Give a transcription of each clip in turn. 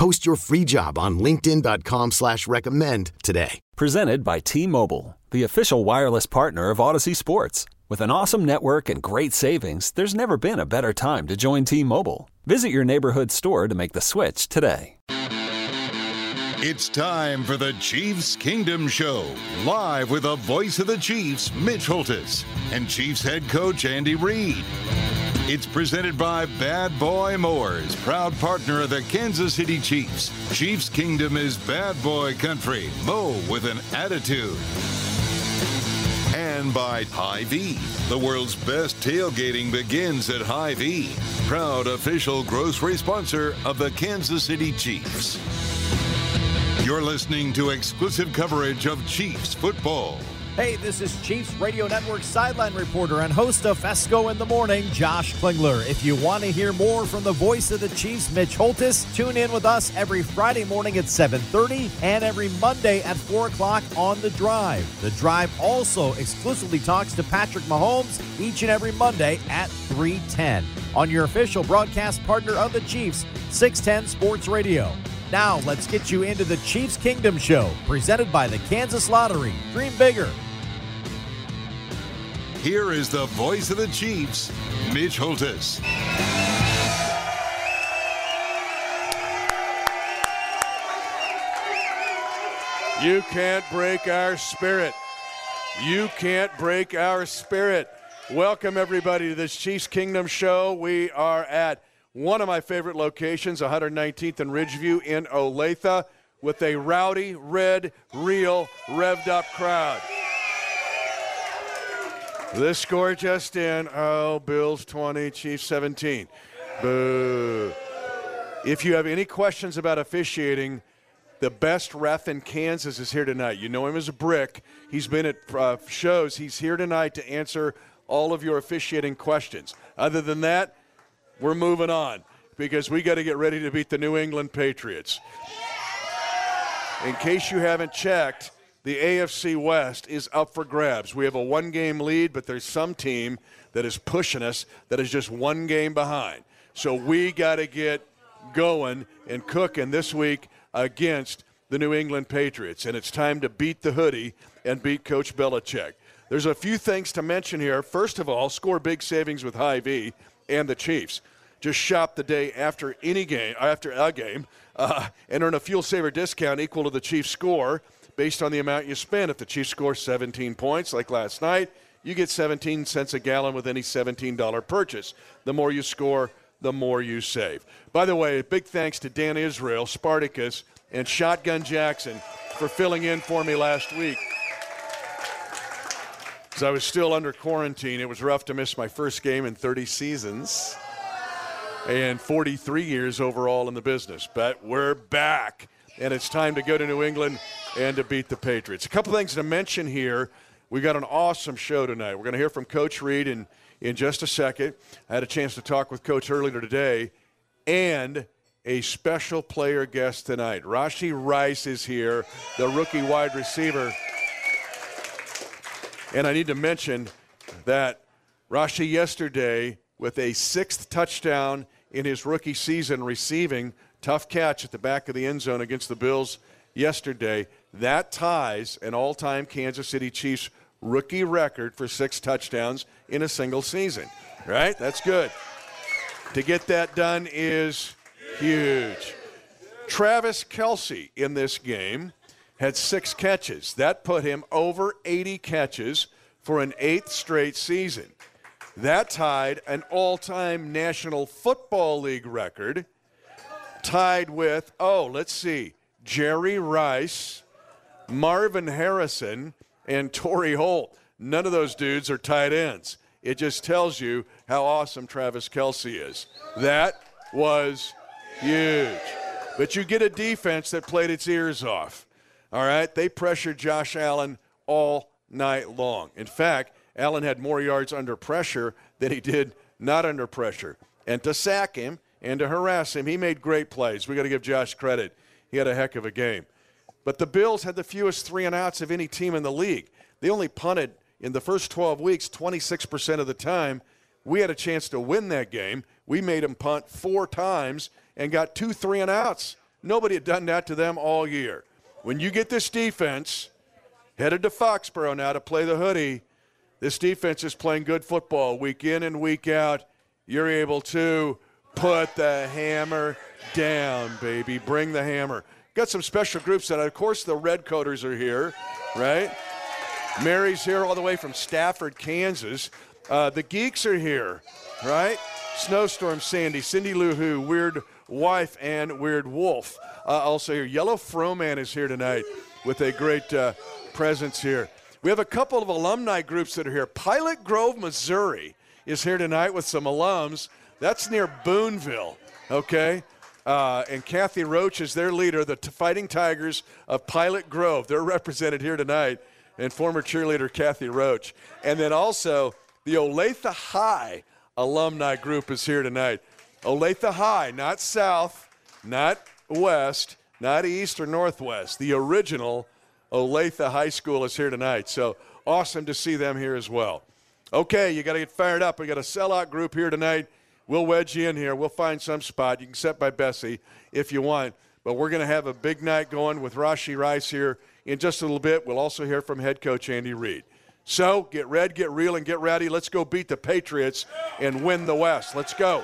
Post your free job on LinkedIn.com slash recommend today. Presented by T Mobile, the official wireless partner of Audacy Sports. With an awesome network and great savings, there's never been a better time to join T Mobile. Visit your neighborhood store to make the switch today. It's time for the Chiefs Kingdom Show, live with the voice of the Chiefs, Mitch Holthus, and Chiefs head coach Andy Reid. It's presented by Bad Boy Mowers, proud partner of the Kansas City Chiefs. Chiefs Kingdom is bad boy country. Mow with an attitude. And by Hy-Vee. The world's best tailgating begins at Hy-Vee. Proud official grocery sponsor of the Kansas City Chiefs. You're listening to exclusive coverage of Chiefs football. Hey, this is Chiefs Radio Network sideline reporter and host of Fescoe in the Morning, Josh Klingler. If you want to hear more from the voice of the Chiefs, Mitch Holthus, tune in with us every Friday morning at 7.30 and every Monday at 4 o'clock on The Drive. The Drive also exclusively talks to Patrick Mahomes each and every Monday at 3.10 on your official broadcast partner of the Chiefs, 610 Sports Radio. Now, let's get you into the Chiefs Kingdom Show, presented by the Kansas Lottery. Dream bigger. Here is the voice of the Chiefs, Mitch Holthus. You can't break our spirit. You can't break our spirit. Welcome, everybody, to this Chiefs Kingdom show. We are at one of my favorite locations, 119th and Ridgeview in Olathe, with a rowdy, red, real, revved up crowd. This score just in. Oh, Bills 20, Chiefs 17. Boo. If you have any questions about officiating, the best ref in Kansas is here tonight. You know him as a brick. He's been at uh, shows. He's here tonight to answer all of your officiating questions. Other than that, we're moving on because we got to get ready to beat the New England Patriots. In case you haven't checked, the AFC West is up for grabs. We have a one game lead, but there's some team that is pushing us that is just one game behind. So we got to get going and cooking this week against the New England Patriots. And it's time to beat the hoodie and beat Coach Belichick. There's a few things to mention here. First of all, score big savings with Hy-Vee and the Chiefs. Just shop the day after any game, after a game, uh, and earn a fuel saver discount equal to the Chiefs score based on the amount you spend. If the Chiefs score 17 points, like last night, you get 17 cents a gallon with any $17 purchase. The more you score, the more you save. By the way, big thanks to Dan Israel, Spartacus, and Shotgun Jackson for filling in for me last week. Because I was still under quarantine. It was rough to miss my first game in 30 seasons and 43 years overall in the business. But we're back, and it's time to go to New England and to beat the Patriots. A couple things to mention here. We got an awesome show tonight. We're going to hear from Coach Reid in, in just a second. I had a chance to talk with Coach earlier today, and a special player guest tonight. Rashee Rice is here, the rookie wide receiver. And I need to mention that Rashee yesterday, with a sixth touchdown in his rookie season, receiving tough catch at the back of the end zone against the Bills yesterday, that ties an all time Kansas City Chiefs rookie record for six touchdowns in a single season. Right? That's good. To get that done is huge. Travis Kelce in this game had six catches. That put him over 80 catches for an eighth straight season. That tied an all time National Football League record, tied with, oh, let's see, Jerry Rice, Marvin Harrison, and Torry Holt. None of those dudes are tight ends. It just tells you how awesome Travis Kelce is. That was huge. But you get a defense that played its ears off. All right, they pressured Josh Allen all night long. In fact, Allen had more yards under pressure than he did not under pressure. And to sack him and to harass him, he made great plays. We got to give Josh credit. He had a heck of a game. But the Bills had the fewest three and outs of any team in the league. They only punted in the first 12 weeks 26% of the time. We had a chance to win that game. We made them punt four times and got two three and outs. Nobody had done that to them all year. When you get this defense headed to Foxborough now to play the hoodie, this defense is playing good football week in and week out. You're able to put the hammer down, baby. Bring the hammer. Got some special groups that, of course, the Red Coaters are here, right? Mary's here all the way from Stafford, Kansas. Uh, the Geeks are here, right? Snowstorm Sandy, Cindy Lou Who, Weird Wife, and Weird Wolf. Uh, also here, Yellow Froman is here tonight with a great uh, presence here. We have a couple of alumni groups that are here. Pilot Grove, Missouri is here tonight with some alums. That's near Boonville, okay? Uh, and Kathy Roach is their leader, the t- Fighting Tigers of Pilot Grove. They're represented here tonight, and former cheerleader Kathy Roach. And then also the Olathe High alumni group is here tonight. Olathe High, not South, not West, not East or Northwest. The original Olathe High School is here tonight. So awesome to see them here as well. Okay, you got to get fired up. We got a sellout group here tonight. We'll wedge you in here. We'll find some spot. You can sit by Bessie if you want. But we're going to have a big night going with Rashee Rice here in just a little bit. We'll also hear from head coach Andy Reid. So get red, get real, and get ready. Let's go beat the Patriots and win the West. Let's go.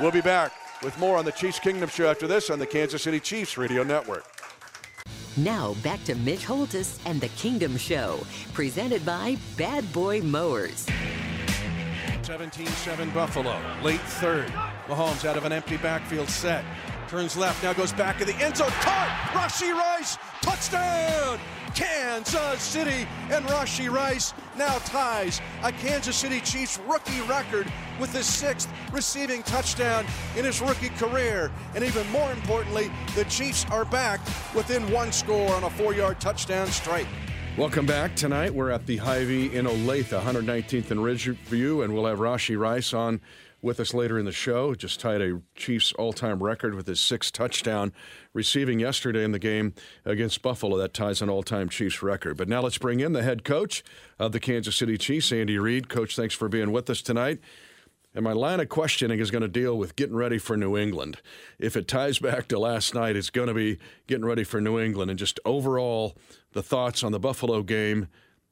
We'll be back with more on the Chiefs Kingdom Show after this on the Kansas City Chiefs Radio Network. Now back to Mitch Holthus and the Kingdom Show, presented by Bad Boy Mowers. 17-7 Buffalo, late third. Mahomes out of an empty backfield set. Turns left, now goes back in the end zone. Caught! Rashee Rice, touchdown! Kansas City and Rashee Rice now ties a Kansas City Chiefs rookie record with his sixth receiving touchdown in his rookie career. And even more importantly, the Chiefs are back within one score on a four-yard touchdown strike. Welcome back. Tonight we're at the Hy-Vee in Olathe, 119th and Ridgeview, and we'll have Rashee Rice on with us later in the show. Just tied a Chiefs all-time record with his sixth touchdown receiving yesterday in the game against Buffalo. That ties an all-time Chiefs record. But now let's bring in the head coach of the Kansas City Chiefs, Andy Reid. Coach, thanks for being with us tonight. And my line of questioning is going to deal with getting ready for New England. If it ties back to last night, it's going to be getting ready for New England and just overall the thoughts on the Buffalo game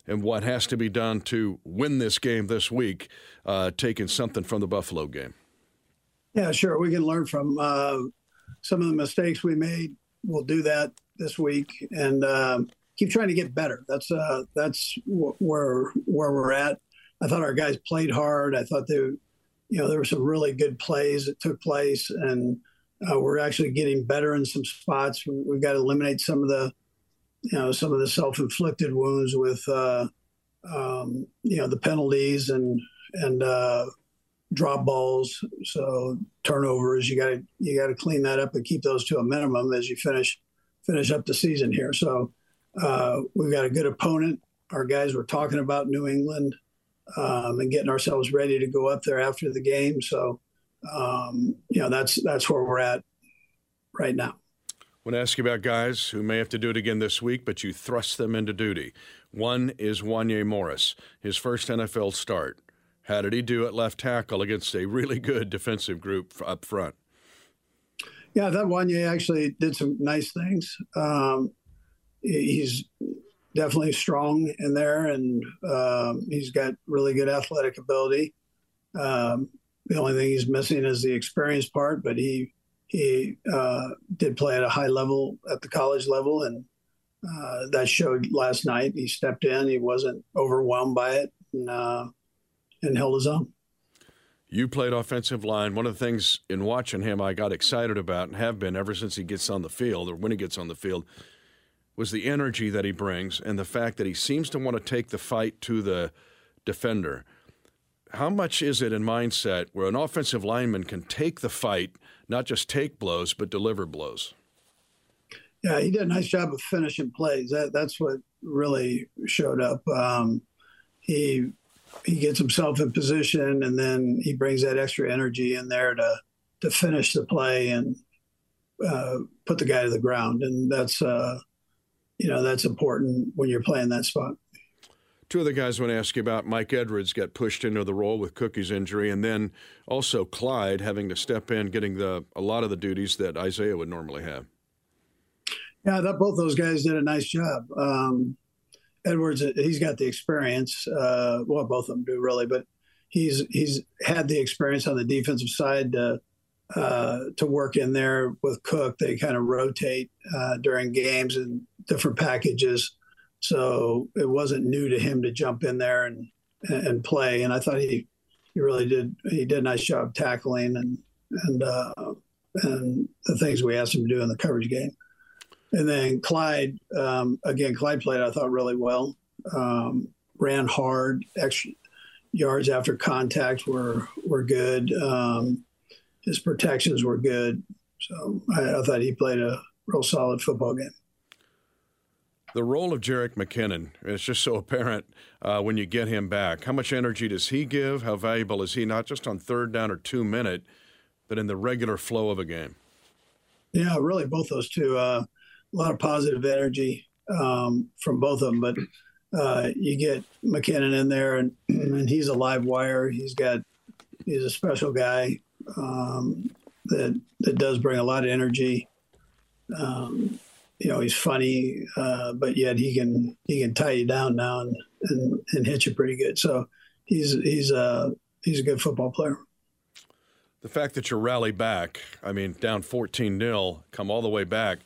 and what has to be done to win this game this week, uh, taking something from the Buffalo game. Yeah, sure. We can learn from uh, some of the mistakes we made. We'll do that this week and uh, keep trying to get better. That's uh, that's where where we're at. I thought our guys played hard. I thought they you know, there were some really good plays that took place, and uh, we're actually getting better in some spots. We've got to eliminate some of the, you know, some of the self-inflicted wounds with, uh, um, you know, the penalties and and uh, drop balls. So turnovers, you got to you got to clean that up and keep those to a minimum as you finish finish up the season here. So uh, we've got a good opponent. Our guys were talking about New England um, and getting ourselves ready to go up there after the game. So, um, you know, that's that's where we're at right now. I want to ask you about guys who may have to do it again this week, but you thrust them into duty. One is Wanya Morris, his first NFL start. How did he do at left tackle against a really good defensive group up front? Yeah, that Wanya actually did some nice things. Um, he's definitely strong in there, and um, he's got really good athletic ability. Um, the only thing he's missing is the experience part, but he he uh, did play at a high level at the college level, and uh, that showed last night. He stepped in; he wasn't overwhelmed by it, and, uh, and held his own. You played offensive line. One of the things in watching him I got excited about and have been ever since he gets on the field or when he gets on the field was the energy that he brings and the fact that he seems to want to take the fight to the defender. How much is it in mindset where an offensive lineman can take the fight, not just take blows, but deliver blows? Yeah, he did a nice job of finishing plays. That that's what really showed up. Um, he he gets himself in position, and then he brings that extra energy in there to to finish the play and uh, put the guy to the ground, and that's uh, you know that's important when you're playing that spot. Two other guys I want to ask you about. Mike Edwards got pushed into the role with Cookie's injury, and then also Clyde having to step in, getting the a lot of the duties that Isaiah would normally have. Yeah, I thought both those guys did a nice job. Um, Edwards, he's got the experience. Uh, well, both of them do really, but he's he's had the experience on the defensive side to uh, to work in there with Cook. They kind of rotate uh, during games and different packages. So it wasn't new to him to jump in there and and play. And I thought he he really did he did a nice job tackling and and uh, and the things we asked him to do in the coverage game. And then Clyde um, again, Clyde played I thought really well. Um, ran hard, extra yards after contact were were good. Um, his protections were good. So I, I thought he played a real solid football game the role of Jerick McKinnon is just so apparent uh, when you get him back. How much energy does he give? How valuable is he, not just on third down or two minute, but in the regular flow of a game? Yeah, really, both those two. Uh, a lot of positive energy um, from both of them, but uh, you get McKinnon in there, and, and he's a live wire. He's got he's a special guy um, that that does bring a lot of energy. Um, you know he's funny, uh, but yet he can he can tie you down now and, and, and hit you pretty good. So he's he's a uh, he's a good football player. The fact that you rally back, I mean, down 14 0, come all the way back.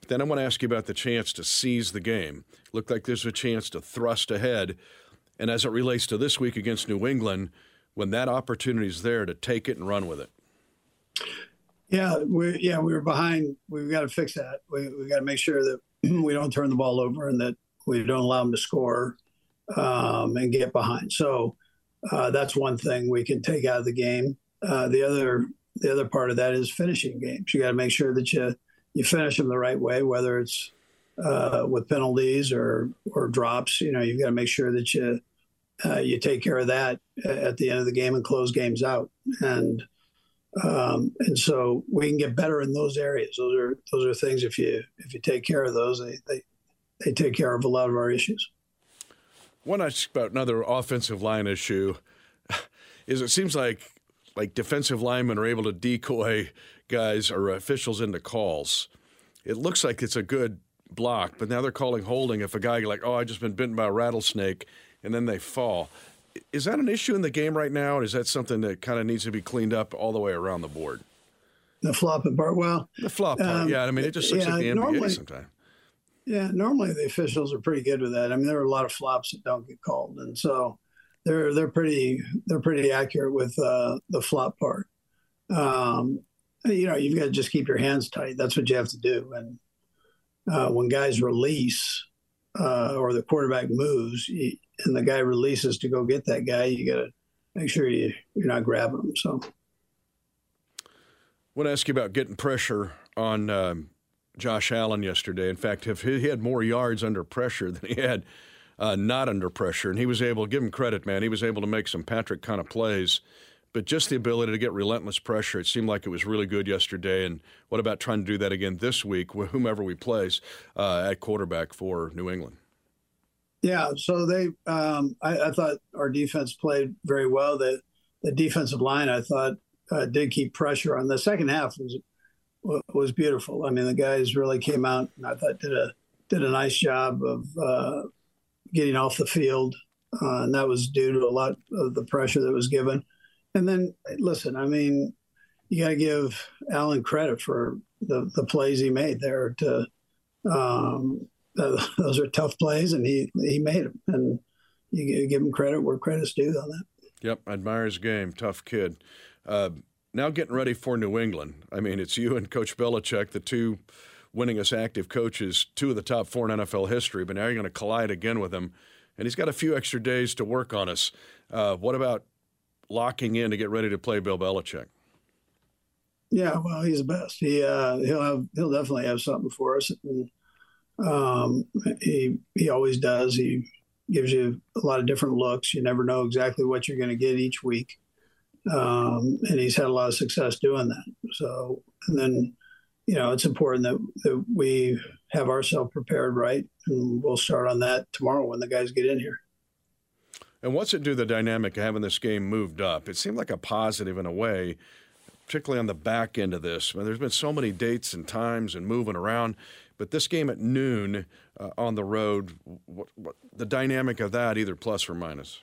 But then I want to ask you about the chance to seize the game. Looked like there's a chance to thrust ahead. And as it relates to this week against New England, when that opportunity is there to take it and run with it. Yeah, we yeah we were behind. We've got to fix that. We we got to make sure that we don't turn the ball over and that we don't allow them to score um, and get behind. So uh, that's one thing we can take out of the game. Uh, the other the other part of that is finishing games. You got to make sure that you you finish them the right way, whether it's uh, with penalties or or drops. You know, you've got to make sure that you uh, you take care of that at the end of the game and close games out. And um, and so we can get better in those areas. Those are those are things if you if you take care of those, they they, they take care of a lot of our issues. One ask about another offensive line issue is it seems like like defensive linemen are able to decoy guys or officials into calls. It looks like it's a good block, but now they're calling holding if a guy like, oh, I just been bitten by a rattlesnake, and then they fall is that an issue in the game right now, or is that something that kind of needs to be cleaned up all the way around the board? The flopping part, well, the flop part, um, yeah. I mean, it just looks yeah, like the NBA normally, sometimes. Yeah, normally the officials are pretty good with that. I mean, there are a lot of flops that don't get called, and so they're they're pretty they're pretty accurate with uh, the flop part. Um, you know, you've got to just keep your hands tight. That's what you have to do. And uh, when guys release uh, or the quarterback moves, you, and the guy releases to go get that guy, you got to make sure you, you're not grabbing him. So, I want to ask you about getting pressure on um, Josh Allen yesterday. In fact, if he had more yards under pressure than he had uh, not under pressure, and he was able, give him credit, man, he was able to make some Patrick kind of plays. But just the ability to get relentless pressure, it seemed like it was really good yesterday. And what about trying to do that again this week, with whomever we place uh, at quarterback for New England? Yeah, so they, um, I, I, thought our defense played very well. The the defensive line, I thought, uh, did keep pressure on. The second half was was beautiful. I mean, the guys really came out, and I thought did a did a nice job of uh, getting off the field, uh, and that was due to a lot of the pressure that was given. And then, listen, I mean, you got to give Allen credit for the the plays he made there to. Um, those are tough plays, and he he made them, and you give him credit where credit's due on that. Yep, admire his game. Tough kid. Uh, now getting ready for New England. I mean, it's you and Coach Belichick, the two winningest active coaches, two of the top four in NFL history. But now you're going to collide again with him, and he's got a few extra days to work on us. Uh, what about locking in to get ready to play Bill Belichick? Yeah, well, he's the best. He uh, he'll have he'll definitely have something for us. And, um, he he always does. He gives you a lot of different looks. You never know exactly what you're going to get each week. Um, and he's had a lot of success doing that. So, and then, you know, it's important that, that we have ourselves prepared right. And we'll start on that tomorrow when the guys get in here. And what's it do the dynamic of having this game moved up? It seemed like a positive in a way, particularly on the back end of this. I mean, there's been so many dates and times and moving around, but this game at noon uh, on the road, what, what, the dynamic of that, either plus or minus?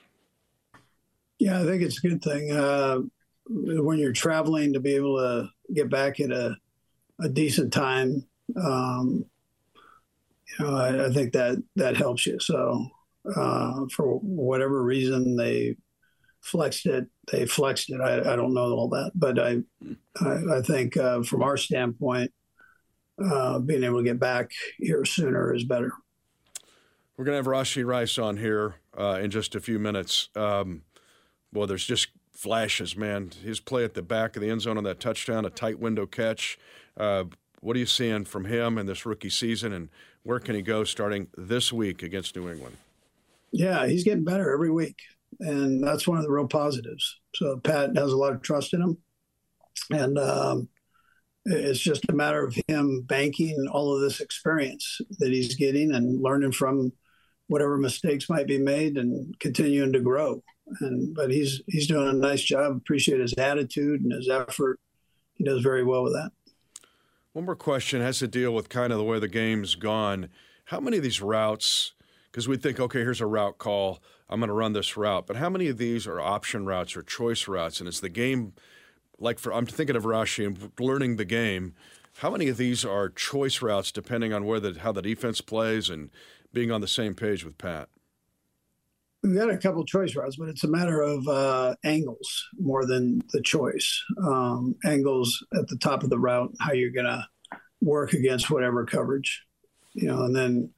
Yeah, I think it's a good thing uh, when you're traveling to be able to get back at a, a decent time. Um, you know, I, I, think that that helps you. So uh, for whatever reason they flexed it. They flexed it. I, I don't know all that, but I I, I think uh, from our standpoint, uh, being able to get back here sooner is better. We're gonna have Rashee Rice on here uh, in just a few minutes. Um, well, there's just flashes, man. His play at the back of the end zone on that touchdown, a tight window catch. Uh, what are you seeing from him in this rookie season, and where can he go starting this week against New England? Yeah, he's getting better every week, and that's one of the real positives. So Pat has a lot of trust in him, and um, it's just a matter of him banking all of this experience that he's getting and learning from whatever mistakes might be made and continuing to grow. And but he's he's doing a nice job. Appreciate his attitude and his effort. He does very well with that. One more question has to deal with kind of the way the game's gone. How many of these routes because we think, okay, here's a route call. I'm going to run this route. But how many of these are option routes or choice routes? And is the game, like for I'm thinking of Rashee and learning the game. How many of these are choice routes depending on where the how the defense plays and being on the same page with Pat? We've got a couple choice routes, but it's a matter of uh, angles more than the choice. Um, angles at the top of the route, how you're going to work against whatever coverage, you know, and then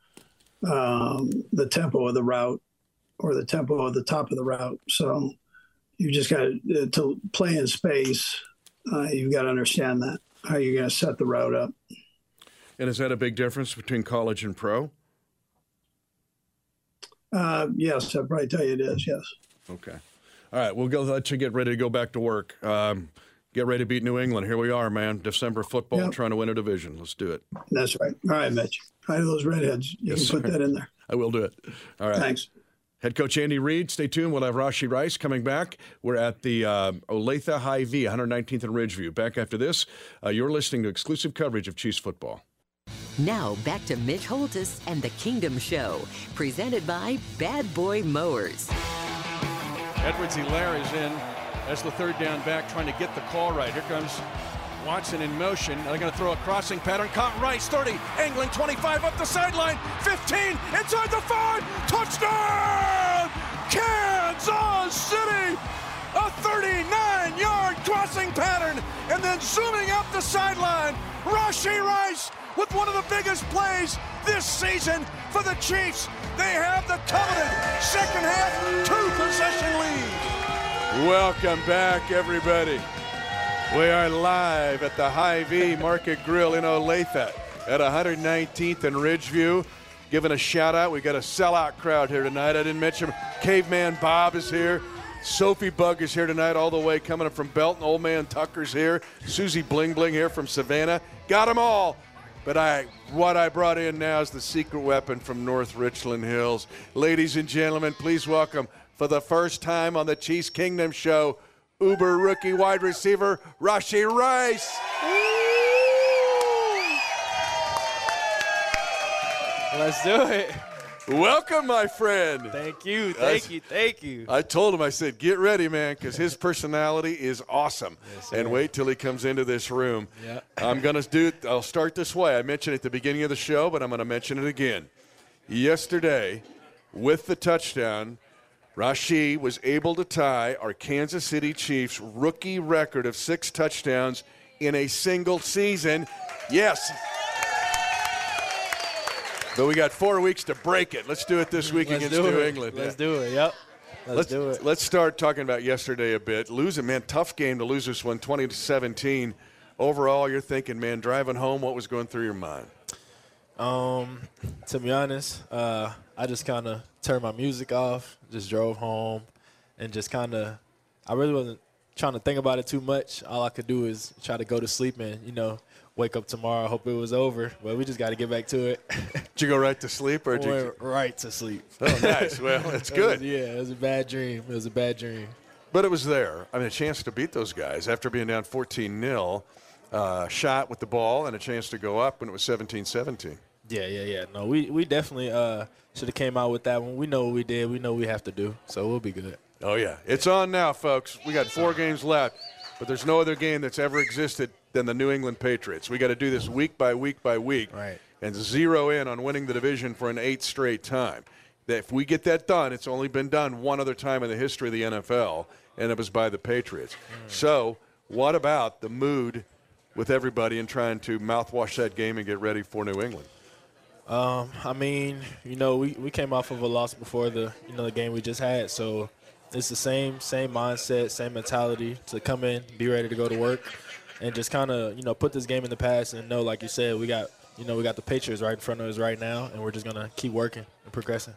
um, the tempo of the route or the tempo of the top of the route. So you just got to, uh, to play in space. Uh, you've got to understand that how you're going to set the route up. And is that a big difference between college and pro? Uh, yes, I'd probably tell you it is. Yes. Okay. All right, we'll go let you get ready to go back to work. Um, get ready to beat New England. Here we are, man. December football, yep. trying to win a division. Let's do it. That's right. All right, Mitch. Try those redheads. You yes, can put sir. that in there. I will do it. All right. Thanks. Head coach Andy Reid, stay tuned. We'll have Rashee Rice coming back. We're at the uh, Olathe Hy-Vee, 119th and Ridgeview. Back after this, uh, you're listening to exclusive coverage of Chiefs football. Now back to Mitch Holthus and the Kingdom Show, presented by Bad Boy Mowers. Edwards-Helaire is in as the third down back, trying to get the call right. Here comes Watson in motion. They're going to throw a crossing pattern. Caught Rice, 30, angling 25 up the sideline, 15, inside the 5, touchdown! Kansas City! A 39 yard crossing pattern, and then zooming up the sideline, Rashee Rice with one of the biggest plays this season for the Chiefs. They have the coveted second half two possession lead. Welcome back, everybody. We are live at the Hy-Vee Market Grill in Olathe at 119th and Ridgeview. Giving a shout out. We got a sellout crowd here tonight. I didn't mention Caveman Bob is here. Sophie Bug is here tonight, all the way coming up from Belton. Old Man Tucker's here. Susie Bling Bling here from Savannah. Got them all. But I, what I brought in now is the secret weapon from North Richland Hills. Ladies and gentlemen, please welcome for the first time on the Chiefs Kingdom show, Uber rookie wide receiver Rashee Rice. Let's do it. Welcome, my friend. Thank you, thank I, you, thank you. I told him, I said, get ready, man, because his personality is awesome. Yes, and wait till he comes into this room. Yeah. I'm going to do it. I'll start this way. I mentioned at the beginning of the show, but I'm going to mention it again. Yesterday, with the touchdown, Rashee was able to tie our Kansas City Chiefs rookie record of six touchdowns in a single season. Yes. But we got four weeks to break it. Let's do it this week Let's against New it. England. Let's yeah. do it. Yep. Let's, let's, do it. Let's start talking about yesterday a bit. Losing, man, tough game to lose this one, 20 to 17. overall, you're thinking, man, driving home, what was going through your mind? Um, to be honest, uh, I just kind of turned my music off, just drove home, and just kind of, I really wasn't trying to think about it too much. All I could do is try to go to sleep and, you know, wake up tomorrow, hope it was over. But we just got to get back to it. Did you go right to sleep or did you? Went right to sleep. Oh, nice. Well, that's It good. was- yeah, it was a bad dream. It was a bad dream. But it was there. I mean, a chance to beat those guys after being down 14 0, uh, shot with the ball, and a chance to go up when it was 17 17. Yeah, yeah, yeah. No, we we definitely uh, should have came out with that one. We know what we did. We know what we have to do, so we'll be good. Oh, yeah. It's on now, folks. We got four games left, but there's no other game that's ever existed than the New England Patriots. We got to do this week by week by week Right. and zero in on winning the division for an eighth straight time. That If we get that done, it's only been done one other time in the history of the NFL, and it was by the Patriots. So, what about the mood with everybody and trying to mouthwash that game and get ready for New England? Um, I mean, you know, we, we came off of a loss before the you know the game we just had, so it's the same same mindset, same mentality to come in, be ready to go to work, and just kind of you know put this game in the past and know, like you said, we got you know we got the Patriots right in front of us right now, and we're just gonna keep working and progressing.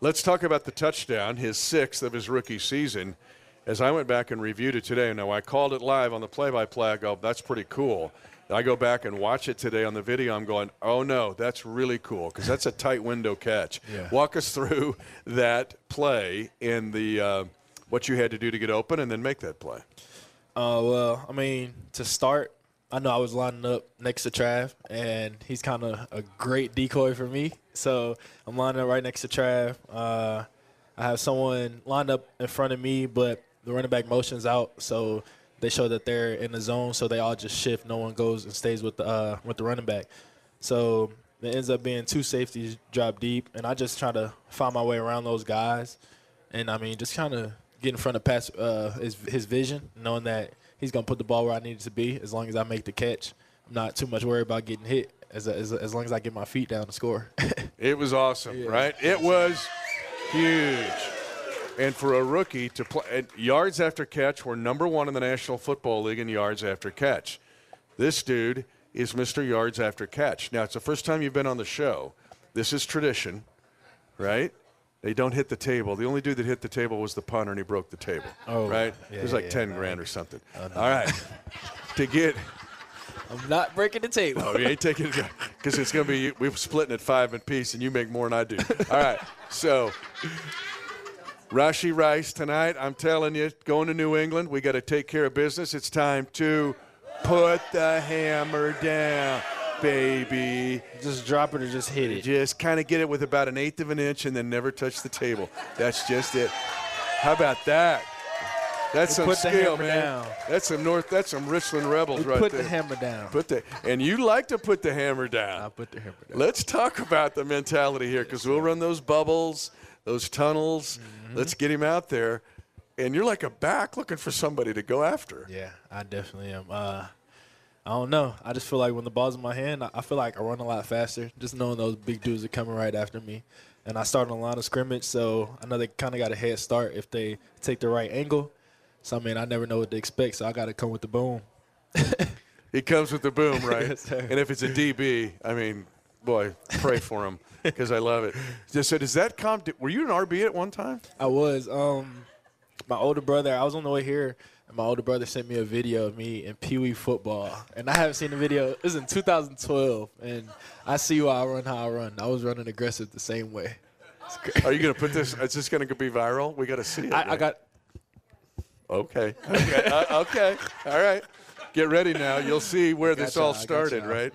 Let's talk about the touchdown, his sixth of his rookie season. As I went back and reviewed it today, now I called it live on the play-by-play. I go, that's pretty cool. I go back and watch it today on the video. I'm going, oh no, that's really cool because that's a tight window catch. Yeah. Walk us through that play and the uh, what you had to do to get open and then make that play. Uh, well, I mean, to start, I know I was lining up next to Trav, and he's kind of a great decoy for me. So I'm lining up right next to Trav. Uh, I have someone lined up in front of me, but the running back motion's out, so they show that they're in the zone. So they all just shift. No one goes and stays with the uh, with the running back. So it ends up being two safeties drop deep, and I just try to find my way around those guys, and I mean just kind of get in front of pass uh, his his vision, knowing that he's gonna put the ball where I need it to be. As long as I make the catch, I'm not too much worried about getting hit. As as, as long as I get my feet down to score. It was awesome, right? It was huge. And for a rookie to play and yards after catch, we're number one in the National Football League in yards after catch. This dude is Mr. Yards After Catch. Now, it's the first time you've been on the show. This is tradition, right? They don't hit the table. The only dude that hit the table was the punter, and he broke the table. Oh, right? yeah, it was like yeah, ten no. grand or something. Oh, All right, to get I'm not breaking the table. Oh, you ain't taking it because it's going to be we're splitting it five in piece, and you make more than I do. All right, so Rashee Rice tonight. I'm telling you, going to New England, we got to take care of business. It's time to put the hammer down, baby. Just drop it or just hit it. Just kind of get it with about an eighth of an inch, and then never touch the table. That's just it. How about that? That's some We put skill, man. down. That's some North. That's some Richland Rebels We right put there. the hammer down. Put the and you like to put the hammer down. I put the hammer down. Let's talk about the mentality here because we'll run those bubbles, those tunnels. Mm-hmm. Let's get him out there. And you're like a back looking for somebody to go after. Yeah, I definitely am. Uh, I don't know. I just feel like when the ball's in my hand, I feel like I run a lot faster. Just knowing those big dudes are coming right after me, and I start on the line of scrimmage, so I know they kind of got a head start if they take the right angle. So I mean, I never know what to expect, so I got to come with the boom. He comes with the boom, right? Yes, and if it's a DB, I mean, boy, pray for him because I love it. Just so does that come? Were you an RB at one time? I was. Um, my older brother. I was on the way here, and my older brother sent me a video of me in Pee Wee football, and I haven't seen the video. It was in 2012, and I see why I run how I run. I was running aggressive the same way. Are you going to put this? It's just going to be viral? We got to see it. I, I got Okay. Okay. uh, okay. All right. Get ready now. You'll see where this all started, right?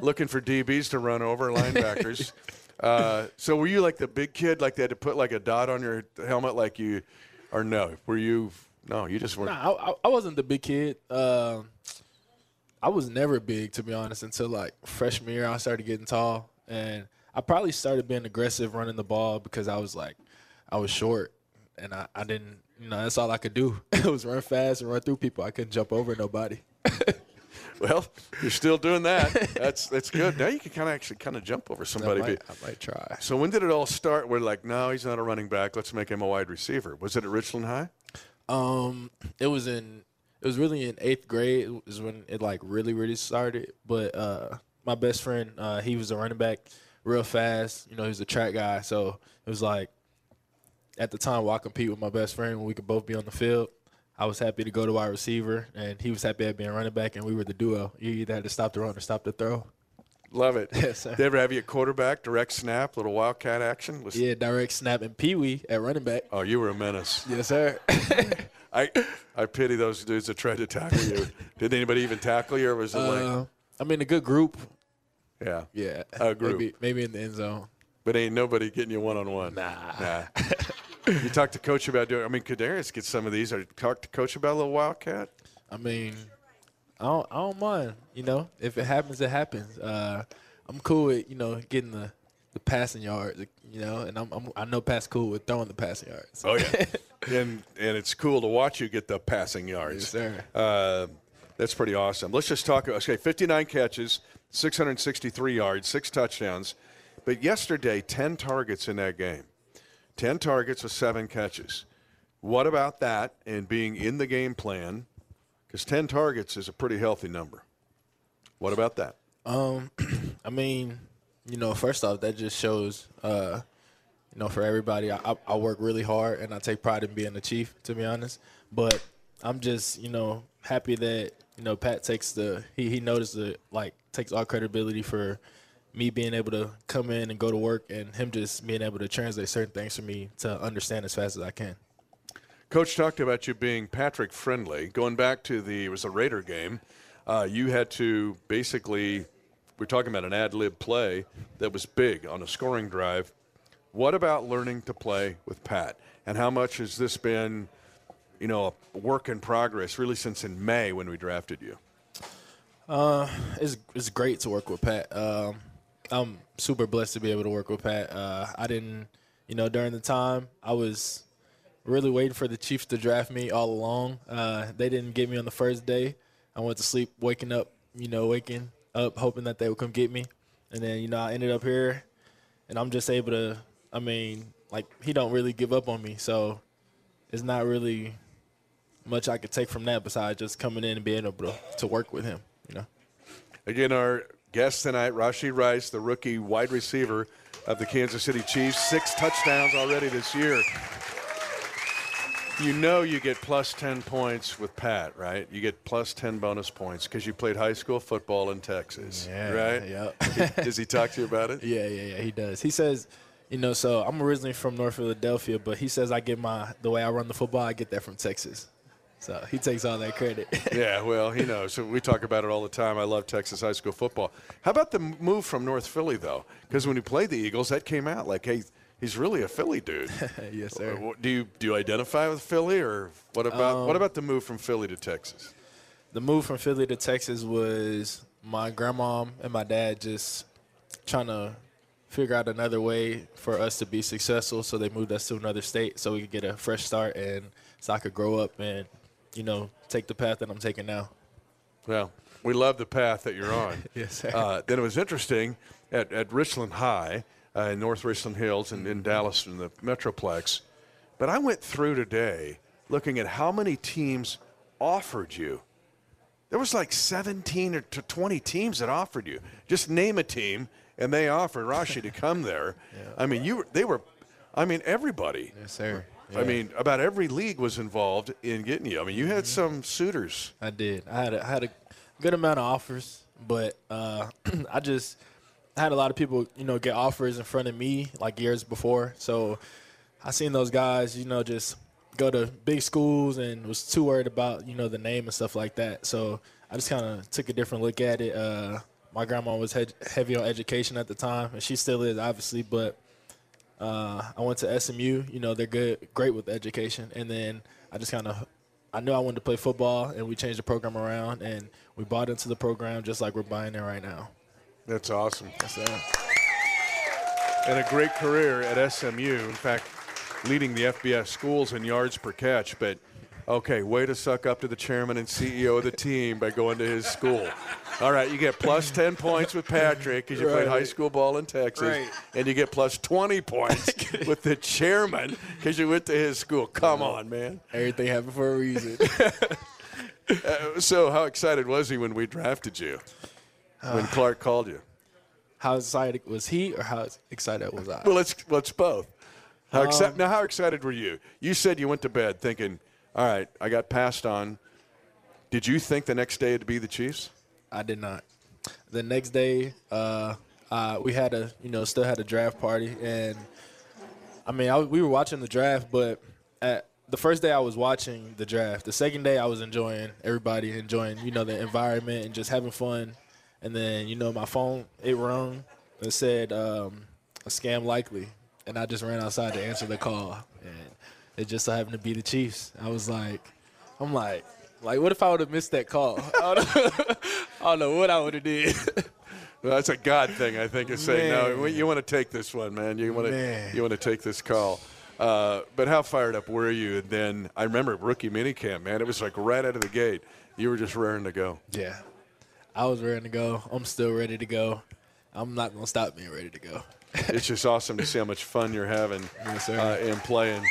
Looking for DBs to run over, linebackers. uh, so were you like the big kid, like they had to put like a dot on your helmet, like you, or no? Were you? No, you just weren't. Nah, I, I- wasn't the big kid. Um, I was never big, to be honest, until like freshman year. I started getting tall, and I probably started being aggressive running the ball because I was like, I was short, and I, I didn't, you know, that's all I could do. it was run fast and run through people. I couldn't jump over nobody. Well, you're still doing that. That's that's good. Now you can kind of actually kind of jump over somebody. I might, I might try. So when did it all start? We're like, no, he's not a running back. Let's make him a wide receiver. Was it at Richland High? Um, it was in it was really in eighth grade is when it like really really started. But uh, my best friend, uh, he was a running back, real fast. You know, he was a track guy, so it was like at the time while I compete with my best friend, when we could both be on the field. I was happy to go to wide receiver, and he was happy at being running back, and we were the duo. You either had to stop the run or stop the throw. Love it. Yes, sir. They ever have you at quarterback, direct snap, little wildcat action? Yeah, direct snap and Pee Wee at running back. Oh, you were a menace. Yes, sir. I I pity those dudes that tried to tackle you. Did anybody even tackle you, or was it like, Uh, I mean, a good group. yeah, Yeah, A group. Maybe, maybe in the end zone. but ain't nobody getting you one on one? Nah. Nah. you talk to coach about doing. I mean, Kadarius gets some of these. Or talk to coach about a little wildcat. I mean, I don't, I don't mind. You know, if it happens, it happens. Uh, I'm cool with you know getting the, the passing yards. You know, and I'm, I'm I know Pat's cool with throwing the passing yards. Oh yeah, and and it's cool to watch you get the passing yards. Yes, sir. Uh, that's pretty awesome. Let's just talk. About Okay, 59 catches, 663 yards, six touchdowns, but yesterday 10 targets in that game. 10 targets with seven catches. What about that and being in the game plan? Because 10 targets is a pretty healthy number. What about that? Um, I mean, you know, first off, that just shows, uh, you know, for everybody, I, I- work really hard and I take pride in being the chief, to be honest. But I'm just, you know, happy that you know Pat takes the he he noticed the like takes all credibility for me being able to come in and go to work and him just being able to translate certain things for me to understand as fast as I can. Coach talked about you being Patrick friendly. Going back to the it was a Raider game, uh, you had to basically we're talking about an ad lib play that was big on a scoring drive. What about learning to play with Pat? And how much has this been, you know, a work in progress really since in May when we drafted you? Uh, it's it's great to work with Pat. Um, I'm super blessed to be able to work with Pat. Uh, I didn't, you know, during the time I was really waiting for the Chiefs to draft me all along. Uh, they didn't get me on the first day. I went to sleep, waking up, you know, waking up, hoping that they would come get me, and then you know I ended up here, and I'm just able to. I mean, like he don't really give up on me, so it's not really much I could take from that besides just coming in and being able to, to work with him. You know. Again, our guest tonight, Rashee Rice, the rookie wide receiver of the Kansas City Chiefs, six touchdowns already this year. You know you get plus 10 points with Pat, right? You get plus 10 bonus points because you played high school football in Texas, Yeah, right? yep. Does he talk to you about it? Yeah, yeah, yeah. He does. He says, you know, so I'm originally from North Philadelphia, but he says I get my the way I run the football, I get that from Texas. So he takes all that credit. yeah, well, he knows. So we talk about it all the time. I love Texas high school football. How about the move from North Philly, though? Because when he played the Eagles, that came out like, hey, he's really a Philly dude. yes, sir. Do you do you identify with Philly, or what about Um, what about the move from Philly to Texas? The move from Philly to Texas was my grandma and my dad just trying to figure out another way for us to be successful. So they moved us to another state so we could get a fresh start and so I could grow up and, you know, take the path that I'm taking now. Well, we love the path that you're on. Yes, sir. Uh, then it was interesting at, at Richland High uh, in North Richland Hills and in Dallas in the Metroplex. But I went through today looking at how many teams offered you. There was like 17 or to 20 teams that offered you. Just name a team, and they offered Rashee to come there. I mean, you were, they were, I mean, everybody. Yes, sir. I mean, about every league was involved in getting you. I mean, you had some suitors. I did. I had a, I had a good amount of offers, but uh, I just I had a lot of people, you know, get offers in front of me like years before. So I seen those guys, you know, just go to big schools and was too worried about, you know, the name and stuff like that. So I just kind of took a different look at it. Uh, my grandma was he- heavy on education at the time, and she still is, obviously, but uh, I went to SMU. You know, they're good, great with education. And then I just kind of, I knew I wanted to play football, and we changed the program around, and we bought into the program just like we're buying it right now. That's awesome. Yes, and a great career at SMU. In fact, leading the FBS schools in yards per catch. But okay, way to suck up to the chairman and CEO of the team by going to his school. All right, you get plus 10 points with Patrick because you played high school ball in Texas. Right. And you get plus 20 points with the chairman because you went to his school. Come on, man. Everything happened for a reason. Uh, so, how excited was he when we drafted you? When Clark called you? How excited was he, or how excited was I? Well, let's let's both. How Um, exci- now, how excited were you? You said you went to bed thinking, "All right, I got passed on." Did you think the next day it'd be the Chiefs? I did not. The next day, uh, uh, we had a you know still had a draft party, and I mean I, we were watching the draft, but at the first day I was watching the draft. The second day I was enjoying everybody enjoying you know the environment and just having fun. And then you know my phone it rung. It said um, a scam likely, and I just ran outside to answer the call, and it just so happened to be the Chiefs. I was like, I'm like. Like, what if I would have missed that call? I don't know, I don't know what I would have did. Well, that's a God thing, I think, is saying no. You want to take this one, man. You want to Man. you want to take this call. Uh, but how fired up were you? And then I remember rookie minicamp, man. It was like right out of the gate. You were just raring to go. Yeah. I was raring to go. I'm still ready to go. I'm not going to stop being ready to go. it's just awesome to see how much fun you're having Yes, uh, and playing.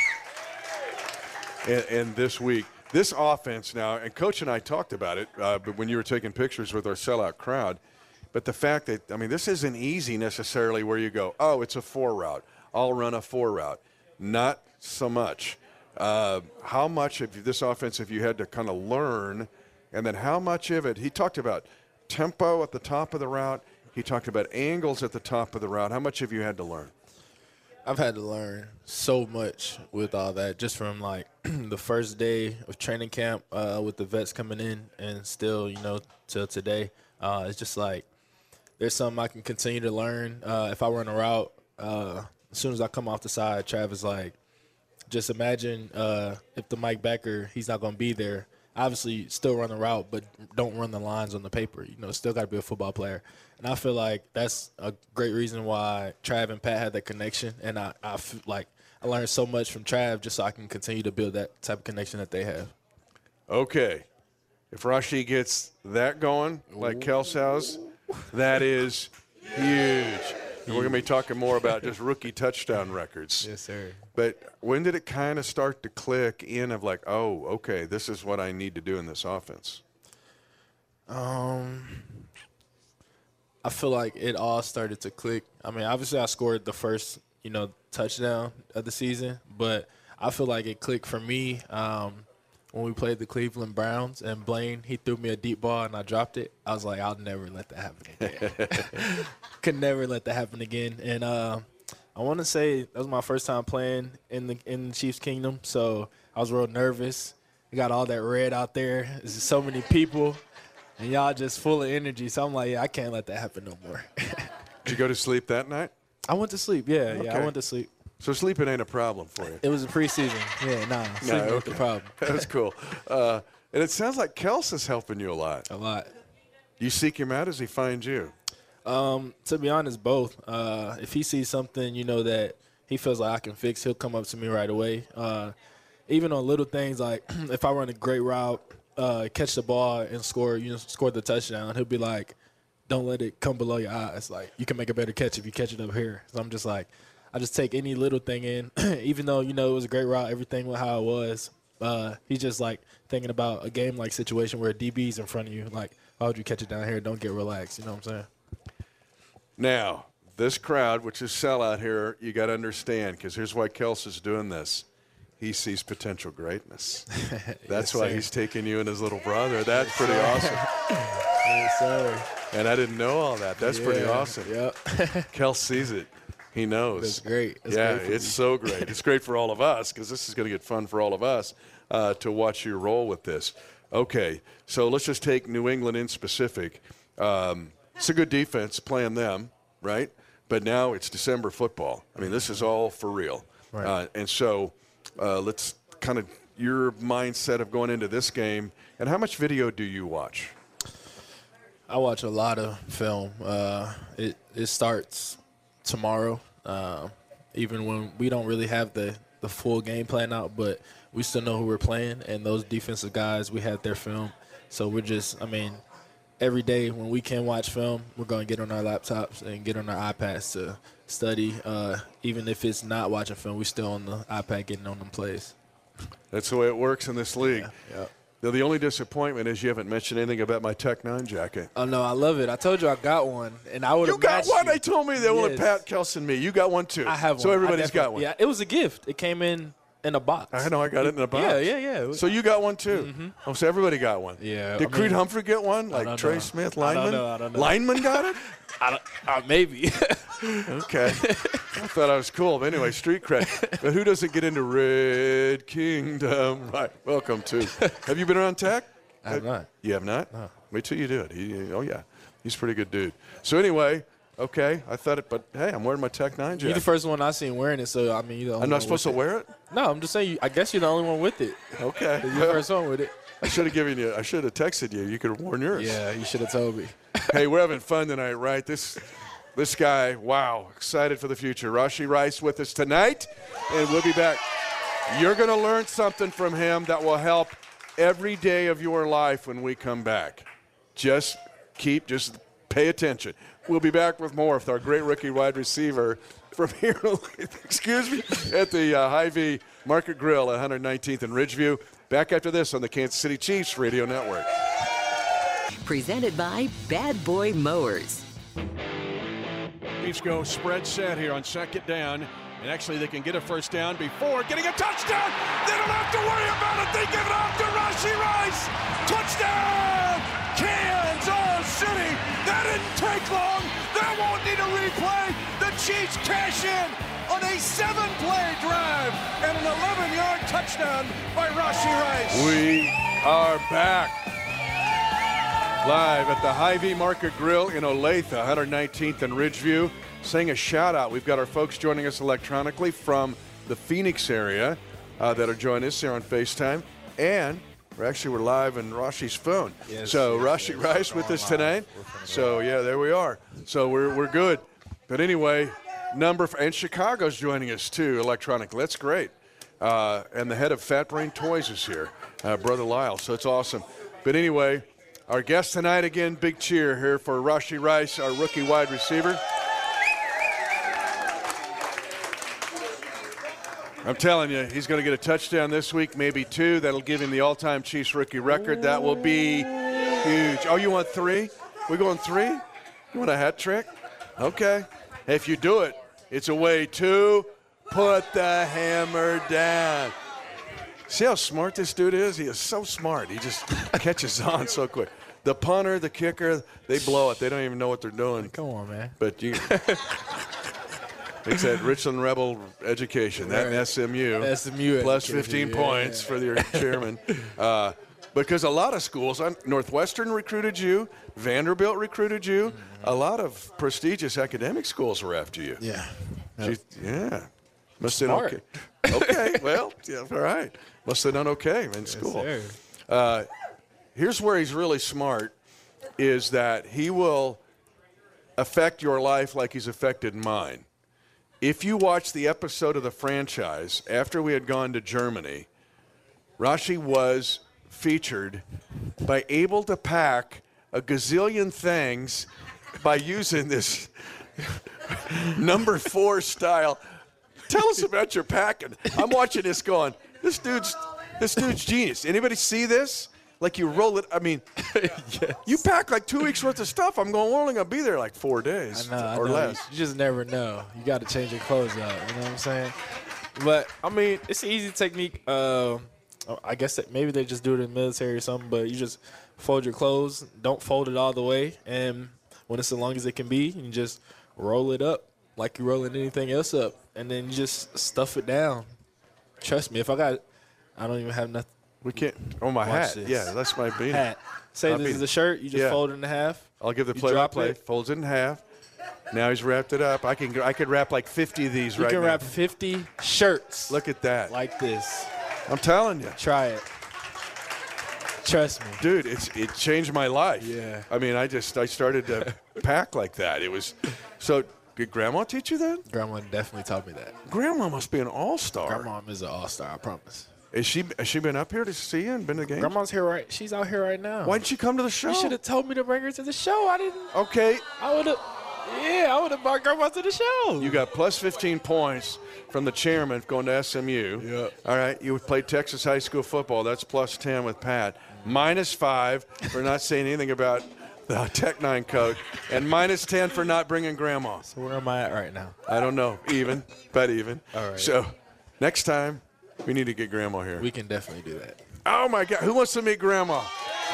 And, and this week, this offense now, and Coach and I talked about it, uh, but when you were taking pictures with our sellout crowd, but the fact that I mean, this isn't easy necessarily. Where you go, oh, it's a four route. I'll run a four route. Not so much. Uh, how much of this offense have you had to kind of learn, and then how much of it? He talked about tempo at the top of the route. He talked about angles at the top of the route. How much have you had to learn? I've had to learn so much with all that, just from like the first day of training camp uh, with the vets coming in, and still, you know, till today. Uh, it's just like there's something I can continue to learn. Uh, if I run a route, uh, as soon as I come off the side, Travis like, just imagine uh, if the Mike backer he's not to be there. Obviously, still run the route, but don't run the lines on the paper. You know, still got to be a football player. And I feel like that's a great reason why Trav and Pat had that connection. And I, I feel like I learned so much from Trav just so I can continue to build that type of connection that they have. Okay. If Rashee gets that going, like Kelce's, that is huge. And we're going to be talking more about just rookie touchdown records. Yes, sir. But when did it kind of start to click in of like, oh, okay, this is what I need to do in this offense? Um, I feel like it all started to click. I mean, obviously, I scored the first, you know, touchdown of the season, but I feel like it clicked for me um, when we played the Cleveland Browns and Blaine he threw me a deep ball and I dropped it. I was like, I'll never let that happen again. Could never let that happen again. And uh, I want to say that was my first time playing in the in the Chiefs Kingdom, so I was real nervous. We got all that red out there. There's so many people and y'all just full of energy. So I'm like, yeah, I can't let that happen no more. Did you go to sleep that night? I went to sleep. Yeah, yeah, I went to sleep. So sleeping ain't a problem for you. It was a preseason. Yeah, nah, sleep No, ain't the problem. That's cool. Uh, and it sounds like Kels is helping you a lot. A lot. You seek him out, does he find you? Um, to be honest, both. Uh, if he sees something, you know that he feels like I can fix, he'll come up to me right away. Uh, even on little things like if I run a great route, uh, catch the ball and score, you know, score the touchdown, he'll be like, "Don't let it come below your eyes. Like you can make a better catch if you catch it up here." So I'm just like, I just take any little thing in, even though you know it was a great route, everything went how it was. Uh, he's just like thinking about a game like situation where DB's in front of you. Like, why would you catch it down here? Don't get relaxed. You know what I'm saying? Now, this crowd, which is sellout here, you got to understand because here's why Kels is doing this. He sees potential greatness. That's Yes, why sir. he's taking you and his little brother. That's pretty awesome. Yes, sir. And I didn't know all that. That's pretty awesome. Yep. Kels sees it. He knows. That's great. That's yeah, great it's me. so great. It's great for all of us because this is going to get fun for all of us uh, to watch you roll with this. Okay, so let's just take New England in specific. Um, it's a good defense playing them, right? But now it's December football. I mean, this is all for real. Right. Uh, and so uh, let's kind of your mindset of going into this game. And how much video do you watch? I watch a lot of film. Uh, it it starts tomorrow. Uh, even when we don't really have the the full game plan out, but we still know who we're playing, and those defensive guys we have their film. So we're just, I mean, every day when we can watch film, we're going to get on our laptops and get on our iPads to study. Uh, even if it's not watching film, we're still on the iPad getting on them plays. That's the way it works in this league. Yeah. The, the only disappointment is you haven't mentioned anything about my Tech N9ne jacket. Oh no, I love it. I told you I got one, and I would. You got one. You. They told me they Yes. Pat Kelson me. You got one too. I have one. So everybody's got one. Yeah, it was a gift. It came in in a box. I know. I got it in a box. Yeah, yeah, yeah. Was- So you got one too. Oh, so everybody got one. Yeah, Did I Creed Humphrey get one? Like Trey know. Smith, I don't lineman. know, I don't know. Lineman got it. I don't, uh, maybe. Okay. I thought I was cool. But anyway, street cred. But who doesn't get into Red Kingdom? Right. Welcome to. Have you been around Tech? I have not. You have not? No. Wait till you do it. He, oh, yeah. He's a pretty good dude. So, anyway, okay. I thought it, but hey, I'm wearing my Tech N9ne You're the first one I seen wearing it, so I mean, you're the only I'm not supposed to with wear it? it. No, I'm just saying. You, I guess you're the only one with it. Okay. You're the first one with it. I should have given you, I should have texted you. You could have worn yours. Yeah, you should have told me. hey, we're having fun tonight, right? This this guy, wow, excited for the future. Rashee Rice with us tonight, and we'll be back. You're going to learn something from him that will help every day of your life when we come back. Just keep, just pay attention. We'll be back with more with our great rookie wide receiver from here, excuse me, at the uh, Hy-Vee Market Grill at 119th and Ridgeview. Back after this on the Kansas City Chiefs Radio Network. Presented by Bad Boy Mowers. Chiefs go spread set here on second down. And actually, they can get a first down before getting a touchdown. They don't have to worry about it. They give it off to Rashee Rice. Touchdown, Kansas City. That didn't take long. That won't need a replay. The Chiefs cash in on a seven-play drive and an 11-yard touchdown by Rashee Rice. We are back. Live at the Hy-Vee Market Grill in Olathe, 119th and Ridgeview. Saying a shout out. We've got our folks joining us electronically from the Phoenix area uh, that are joining us here on FaceTime. And we're actually we're live on Rashee's phone. Yes, so yes, Rashee yes. Rice with us tonight. So yeah, there we are. So we're, we're good. But anyway, number and Chicago's joining us too electronically. That's great. Uh, and the head of Fat Brain Toys is here, uh, Brother Lyle. So it's awesome. But anyway, our guest tonight again, big cheer here for Rashee Rice, our rookie wide receiver. I'm telling you, he's going to get a touchdown this week, maybe two. That'll give him the all-time Chiefs rookie record. That will be huge. Oh, you want three? We going three? You want a hat trick? Okay. If you do it, it's a way to put the hammer down. See how smart this dude is? He is so smart. He just catches on so quick. The punter, the kicker, they blow it. They don't even know what they're doing. Come on, man. But you. It's that Richland Rebel education, that Right. SMU. SMU Plus education, 15 yeah, points for your chairman. Uh, because a lot of schools, uh, Northwestern recruited you, Vanderbilt recruited you, a lot of prestigious academic schools were after you. Yeah. Yeah. Must Smart. okay. Okay, well, yeah, all right. Must have done okay in school. Uh, here's where he's really smart is that he will affect your life like he's affected mine. If you watch the episode of the franchise after we had gone to Germany, Rashee was featured by able to pack a gazillion things by using this number four style. Tell us about your packing. I'm watching this going, this dude's this dude's genius. Anybody see this? Like you roll it. I mean, you pack like two weeks worth of stuff. I'm going, we're only gonna be there like four days know, or less. You just never know. You got to change your clothes out. You know what I'm saying? But I mean, it's an easy technique. Uh, I guess that maybe they just do it in the military or something. But you just fold your clothes. Don't fold it all the way, and when it's as long as it can be, you just roll it up like you're rolling anything else up, and then you just stuff it down. Trust me, if I got, I don't even have nothing. We can't. Oh, my Watch hat. this. Yeah, that's my beanie. Hat. Say My this beanie. is a shirt. You just Yeah. fold it in half. I'll give the play by play. it. Folds it in half. Now he's wrapped it up. I can I could wrap like 50 of these You right now. You can wrap 50 shirts Look at that. like this. I'm telling you. Try it. Trust me. Dude, it's it changed my life. Yeah. I mean, I just I started to pack like that. It was so did grandma teach you that? Grandma definitely taught me that. Grandma must be an all-star. Grandma is an all star, I promise. Is she has she been up here to see you and been to the game? Grandma's here right. She's out here right now. Why didn't she come to the show? You should have told me to bring her to the show. I didn't. Okay. I would have. Yeah, I would have brought grandma to the show. You got plus 15 points from the chairman going to SMU. Yep. All right. You played Texas high school football. That's plus 10 with Pat. Minus five for not saying anything about the Tech N9ne coach, and minus 10 for not bringing grandma. So where am I at right now? I don't know. Even, bet even. All right. So next time, we need to get grandma here. We can definitely do that. Oh my God! Who wants to meet grandma?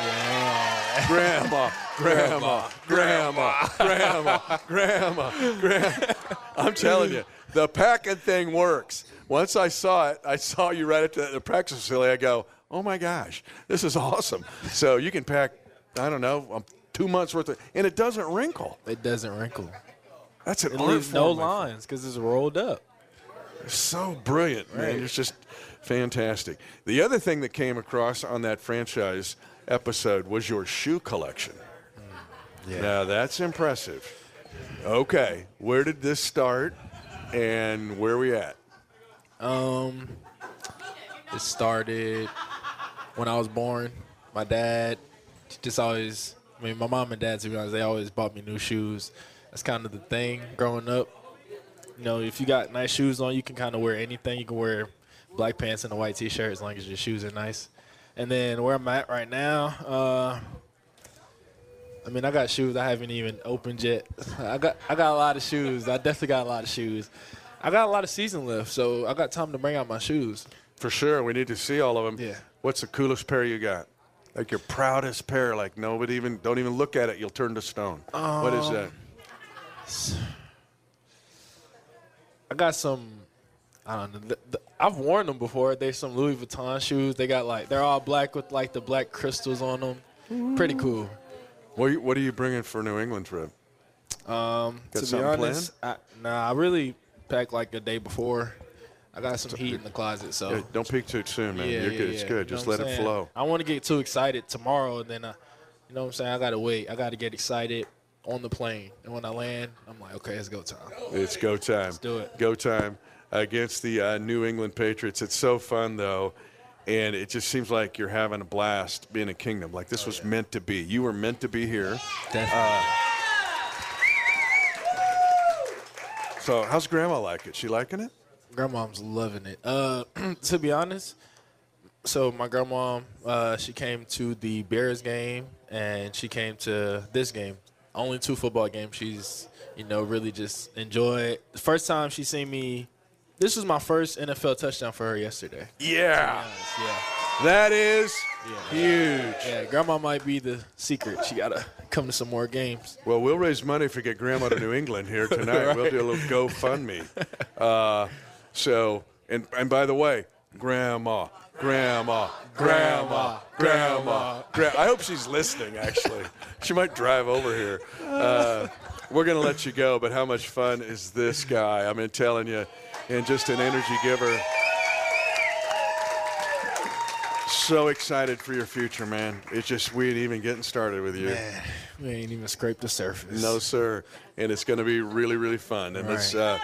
Yeah. Grandma, grandma, grandma, grandma, grandma, grandma. I'm telling you, the packing thing works. Once I saw it, I saw you right at the, the practice facility. I go, oh my gosh, this is awesome. So you can pack, I don't know, um, two months worth of, and it doesn't wrinkle. It doesn't wrinkle. That's an It art no form, my lines because it's rolled up. so brilliant, man. Right. It's just fantastic. The other thing that came across on that franchise episode was your shoe collection. Yeah. Now that's impressive. Okay, where did this start, and where are we at? Um, it started when I was born. My dad just always, I mean, my mom and dad, to be honest, they always bought me new shoes. That's kind of the thing growing up. You know, if you got nice shoes on, you can kind of wear anything. You can wear black pants and a white t-shirt as long as your shoes are nice. And then where I'm at right now, uh, I mean, I got shoes I haven't even opened yet. I got I got a lot of shoes. I definitely got a lot of shoes. I got a lot of season left, so I got time to bring out my shoes. For sure, we need to see all of them. Yeah. What's the coolest pair you got? Like your proudest pair, like nobody even don't even look at it, you'll turn to stone. what is Um, that? I got some. I don't know. The, the, I've worn them before. There's some Louis Vuitton shoes. They got like they're all black with like the black crystals on them. Pretty cool. What are you, what are you bringing for New England trip? Um, Got to be honest, I, nah, I really packed like a day before. I got some heat in the closet, so Yeah, don't peek too soon, man. You're good. It's good. You know Just let I'm it flow. I want to get too excited tomorrow, and then I, you know what I'm saying. I gotta wait. I gotta get excited on the plane, and when I land, I'm like, okay, it's go time. It's go time. Let's do it. Go time against the uh, New England Patriots. It's so fun though, and it just seems like you're having a blast being a Kingdom. Like this was meant to be. You were meant to be here. Definitely. So how's Grandma like it? She liking it? Grandmom's loving it. Uh, to be honest, so my grandma, uh, she came to the Bears game and she came to this game. Only two football games she's, you know, really just enjoyed. The first time she seen me, this was my first NFL touchdown for her yesterday. Yeah. Honest, yeah. That is Yeah. huge. Yeah, grandma might be the secret. She gotta come to some more games. Well, we'll raise money if we get Grandma to New England here tonight. We'll do a little GoFundMe. Uh, so, and and by the way, Grandma, Grandma, Grandma, Grandma, Gra- I hope she's listening. Actually, she might drive over here. Uh, we're gonna let you go, but how much fun is this guy? I mean, telling you, and just an energy giver. So excited for your future, man. It's just we ain't even getting started with you. Man, we ain't even scraped the surface. No, sir. And it's going to be really, really fun. And let's, uh,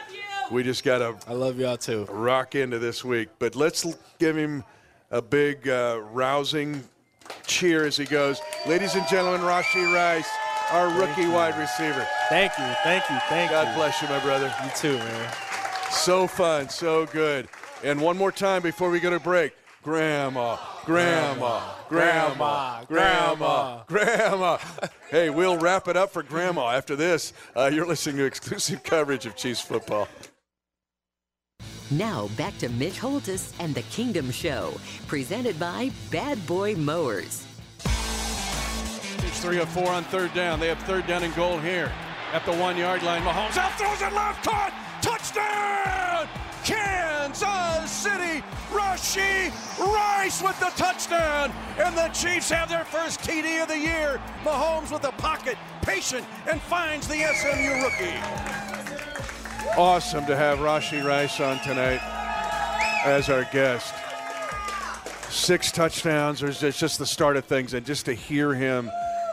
we just got to I love y'all too. rock into this week. But let's give him a big, uh, rousing cheer as he goes. Ladies and gentlemen, Rashee Rice, our rookie wide receiver. Thank you, thank you, thank God you. God bless you, my brother. You too, man. So fun, so good. And one more time before we go to break. Grandma, grandma, grandma, grandma, grandma. Hey, we'll wrap it up for grandma after this. Uh, you're listening to exclusive coverage of Chiefs football. Now back to Mitch Holthus and the Kingdom Show, presented by Bad Boy Mowers. It's three of four on third down. They have third down and goal here at the one yard line. Mahomes out throws it left, caught, touchdown! Kansas City, Rashee Rice with the touchdown, and the Chiefs have their first TD of the year. Mahomes with the pocket, patient, and finds the SMU rookie. Awesome to have Rashee Rice on tonight as our guest. Six touchdowns. There's it's just the start of things, and just to hear him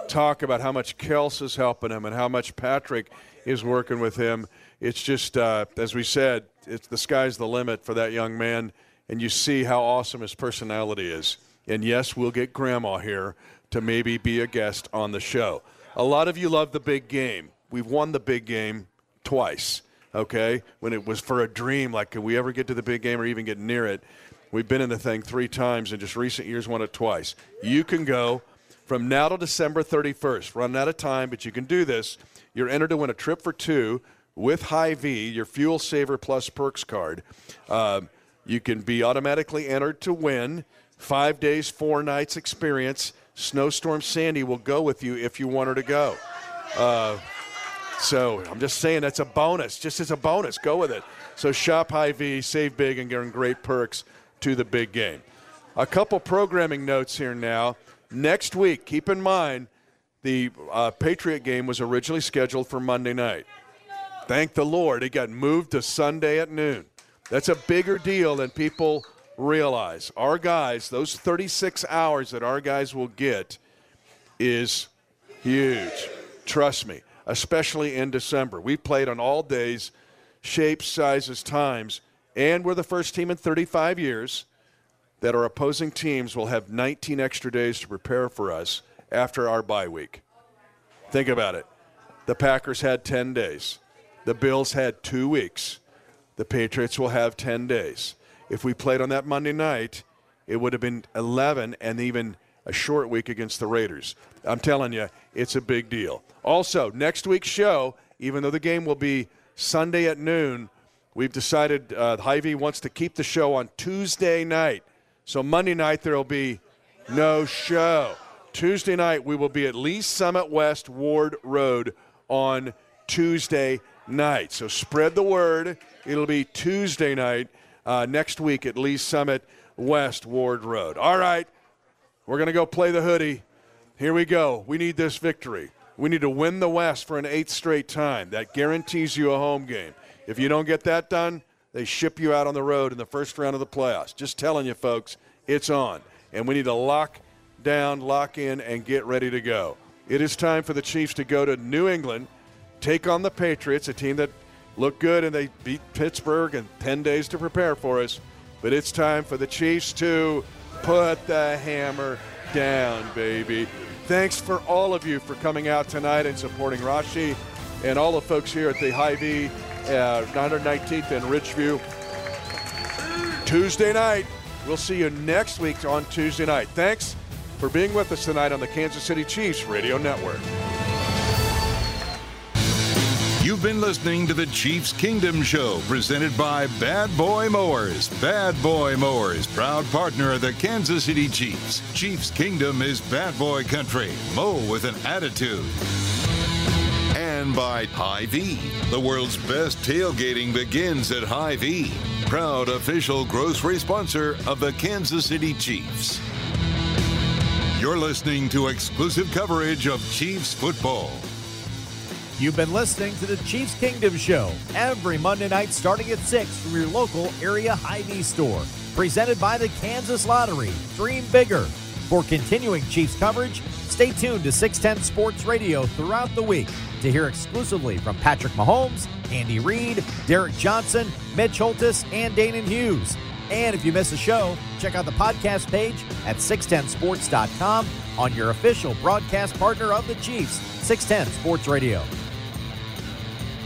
talk about how much Kels is helping him and how much Patrick is working with him. It's just, uh, as we said, it's the sky's the limit for that young man, and you see how awesome his personality is. And yes, we'll get Grandma here to maybe be a guest on the show. A lot of you love the big game. we've won the big game twice. Okay, when it was for a dream, like could we ever get to the big game or even get near it? We've been in the thing three times, and just recent years won it twice. You can go from now to December 31st. Run out of time, but you can do this. You're entered to win a trip for two with Hy-Vee, your Fuel Saver Plus Perks card. Uh, you can be automatically entered to win five days, four nights experience. Snowstorm Sandy will go with you if you want her to go. Uh, so I'm just saying that's a bonus, just as a bonus. Go with it. So shop Hy-Vee, save big, and get great perks to the big game. A couple programming notes here now. Next week, keep in mind the uh, Patriot game was originally scheduled for Monday night. Thank the Lord, it got moved to Sunday at noon. That's a bigger deal than people realize. Our guys, those 36 hours that our guys will get, is huge. Trust me, especially in December. We've played on all days, shapes, sizes, times, and we're the first team in 35 years that our opposing teams will have 19 extra days to prepare for us after our bye week. Think about it. The Packers had 10 days. The Bills had two weeks. The Patriots will have 10 days. If we played on that Monday night, it would have been 11 and even a short week against the Raiders. I'm telling you, it's a big deal. Also, next week's show, even though the game will be Sunday at noon, we've decided uh, Hy-Vee wants to keep the show on Tuesday night. So Monday night there will be no show. Tuesday night we will be at Lee's Summit West Ward Road on Tuesday night. So spread the word. It'll be Tuesday night uh, next week at Lee's Summit West Ward Road. All right, we're to go play the hoodie. Here we go. We need this victory. We need to win the West for an eighth straight time. That guarantees you a home game. If you don't get that done, they ship you out on the road in the first round of the playoffs. Just telling you, folks, it's on. And we need to lock down, lock in, and get ready to go. It is time for the Chiefs to go to New England, take on the Patriots, a team that looked good and they beat Pittsburgh in 10 days to prepare for us. But it's time for the Chiefs to put the hammer down, baby. Thanks for all of you for coming out tonight and supporting Rashee and all the folks here at the Hy-Vee, uh, 919th and Ridgeview. Tuesday night. We'll see you next week on Tuesday night. Thanks for being with us tonight on the Kansas City Chiefs Radio Network. You've been listening to the Chiefs Kingdom Show, presented by Bad Boy Mowers. Bad Boy Mowers, proud partner of the Kansas City Chiefs. Chiefs Kingdom is bad boy country. Mow with an attitude. And by Hy-Vee. The world's best tailgating begins at Hy-Vee. Proud official grocery sponsor of the Kansas City Chiefs. You're listening to exclusive coverage of Chiefs football. You've been listening to the Chiefs Kingdom Show every Monday night starting at 6 from your local area Hy-Vee store. Presented by the Kansas Lottery. Dream bigger. For continuing Chiefs coverage, stay tuned to 610 Sports Radio throughout the week to hear exclusively from Patrick Mahomes, Andy Reid, Derrick Johnson, Mitch Holthus, and Danan Hughes. And if you miss a show, check out the podcast page at 610sports.com on your official broadcast partner of the Chiefs, 610 Sports Radio.